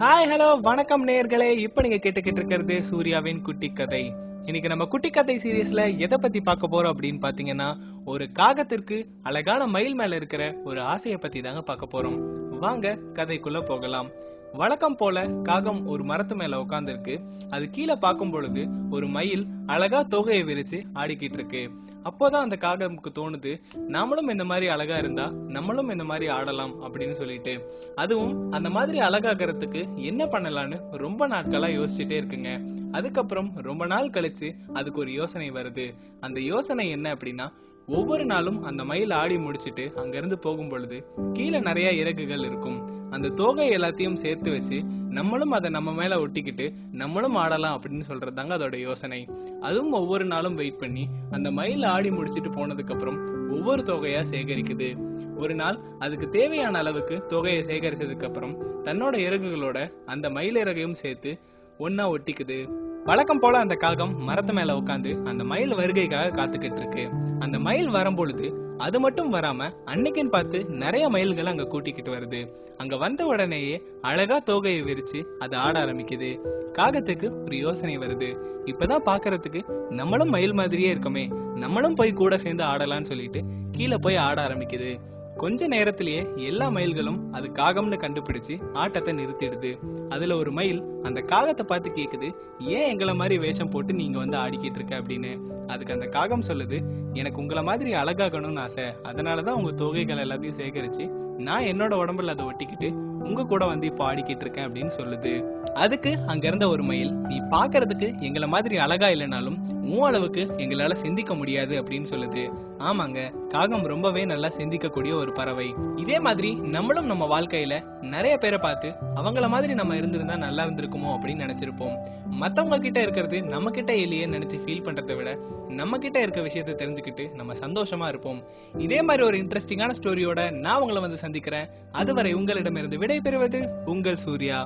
Hi hello வணக்கம் நேயர்களே இப்போ நீங்க கேட்டுக்கிட்டு இருக்கிறது சூர்யாவின் குட்டி கதை. இன்னைக்கு நம்ம குட்டி கதை சீரியஸ்ல எதை பத்தி பார்க்க போறோம் அப்படின்னு பாத்தீங்கன்னா ஒரு காகத்திற்கு அழகான மயில் மேல இருக்கிற ஒரு ஆசையை பத்தி தாங்க பார்க்க போறோம். வாங்க கதைக்குள்ள போகலாம். வழக்கம் போல காகம் ஒரு மரத்து மேல உட்காந்துருக்கு அது கீழே பார்க்கும் பொழுது ஒரு மயில் அழகா தொகையை விரிச்சு ஆடிக்கிட்டு இருக்கு. அப்போதான் அந்த காகமுக்கு தோணுது நாமளும் இந்த மாதிரி அழகா இருந்தா நம்மளும் இந்த மாதிரி ஆடலாம் அப்படின்னு சொல்லிட்டு. அதுவும் அந்த மாதிரி அழகாகிறதுக்கு என்ன பண்ணலான்னு ரொம்ப நாட்களா யோசிச்சுட்டே இருக்குங்க. அதுக்கப்புறம் ரொம்ப நாள் கழிச்சு அதுக்கு ஒரு யோசனை வருது. அந்த யோசனை என்ன அப்படின்னா ஒவ்வொரு நாளும் அந்த மயில் ஆடி முடிச்சிட்டு அங்கிருந்து போகும் பொழுது கீழே நிறைய இறகுகள் இருக்கும். அந்த தோகை எல்லாத்தையும் சேர்த்து வச்சு நம்மளும் அதை நம்ம மேல ஒட்டிக்கிட்டு நம்மளும் ஆடலாம் அப்படின்னு சொல்றதாங்க அதோட யோசனை. அதுவும் ஒவ்வொரு நாளும் வெயிட் பண்ணி அந்த மயில் ஆடி முடிச்சிட்டு போனதுக்கு அப்புறம் ஒவ்வொரு தொகையா சேகரிக்குது. ஒரு நாள் அதுக்கு தேவையான அளவுக்கு தொகையை சேகரிச்சதுக்கு அப்புறம் தன்னோட இறகுகளோட அந்த மயில் இறகையும் சேர்த்து ஒன்னா ஒட்டிக்குது. வழக்கம் போல அந்த காகம் மரத்து மேல உட்காந்து அந்த மயில் வருகைக்காக காத்துக்கிட்டு இருக்கு அந்த மயில் வரும்பொழுது அது மட்டும் வராம அன்னைக்குன்னு பார்த்து நிறைய மயில்கள் அங்க கூட்டிக்கிட்டு வருது. அங்க வந்த உடனேயே அழகா தோகையை விரிச்சு அது ஆட ஆரம்பிக்குது. காகத்துக்கு ஒரு யோசனை வருது. இப்பதான் பாக்குறதுக்கு நம்மளும் மயில் மாதிரியே இருக்கோமே. நம்மளும் போய் கூட சேர்ந்து ஆடலாம்னு சொல்லிட்டு கீழே போய் ஆட ஆரம்பிக்குது. கொஞ்ச நேரத்திலேயே எல்லா மயில்களும் அது காகம்னு கண்டுபிடிச்சு ஆட்டத்தை நிறுத்திடுது. அதுல ஒரு மயில் அந்த காகத்தை பார்த்து கேக்குது ஏன் எங்களை மாதிரி வேஷம் போட்டு நீங்க வந்து ஆடிக்கிட்டு இருக்க? அப்படின்னு. அதுக்கு அந்த காகம் சொல்லுது எனக்கு உங்களை மாதிரி அழகாகணும்னு ஆசை. அதனாலதான் உங்க தொகைகள் எல்லாத்தையும் சேகரிச்சு நான் என்னோட உடம்புல அதை ஒட்டிக்கிட்டு உங்க கூட வந்து இப்போ ஆடிக்கிட்டு இருக்கேன் அப்படின்னு சொல்லுது. அதுக்கு அங்க இருந்த ஒரு மயில் நீ பாக்குறதுக்கு எங்களை மாதிரி அழகா இல்லைனாலும் உன் அளவுக்கு எங்களால சிந்திக்க முடியாது அப்படின்னு சொல்லுது. ஆமாங்க காகம் ரொம்பவே நல்லா சிந்திக்கக்கூடிய ஒரு பறவை. இதே மாதிரி நம்மளும் நம்ம வாழ்க்கையில நிறைய பேரை பார்த்து அவங்கள மாதிரி நம்ம இருந்திருந்தா நல்லா இருந்திருக்குமோ அப்படின்னு நினைச்சிருப்போம். மத்தவங்க கிட்ட இருக்கிறது நம்ம கிட்ட இல்லையே நினைச்சு ஃபீல் பண்றதை விட நம்ம கிட்ட இருக்க விஷயத்தை தெரிஞ்சுக்கிட்டு நம்ம சந்தோஷமா இருப்போம். இதே மாதிரி ஒரு இன்ட்ரெஸ்டிங்கான ஸ்டோரியோட நான் உங்களை வந்து சந்திக்கிறேன். அதுவரை உங்களிடமிருந்து விடை பெறுவது உங்கள் சூர்யா.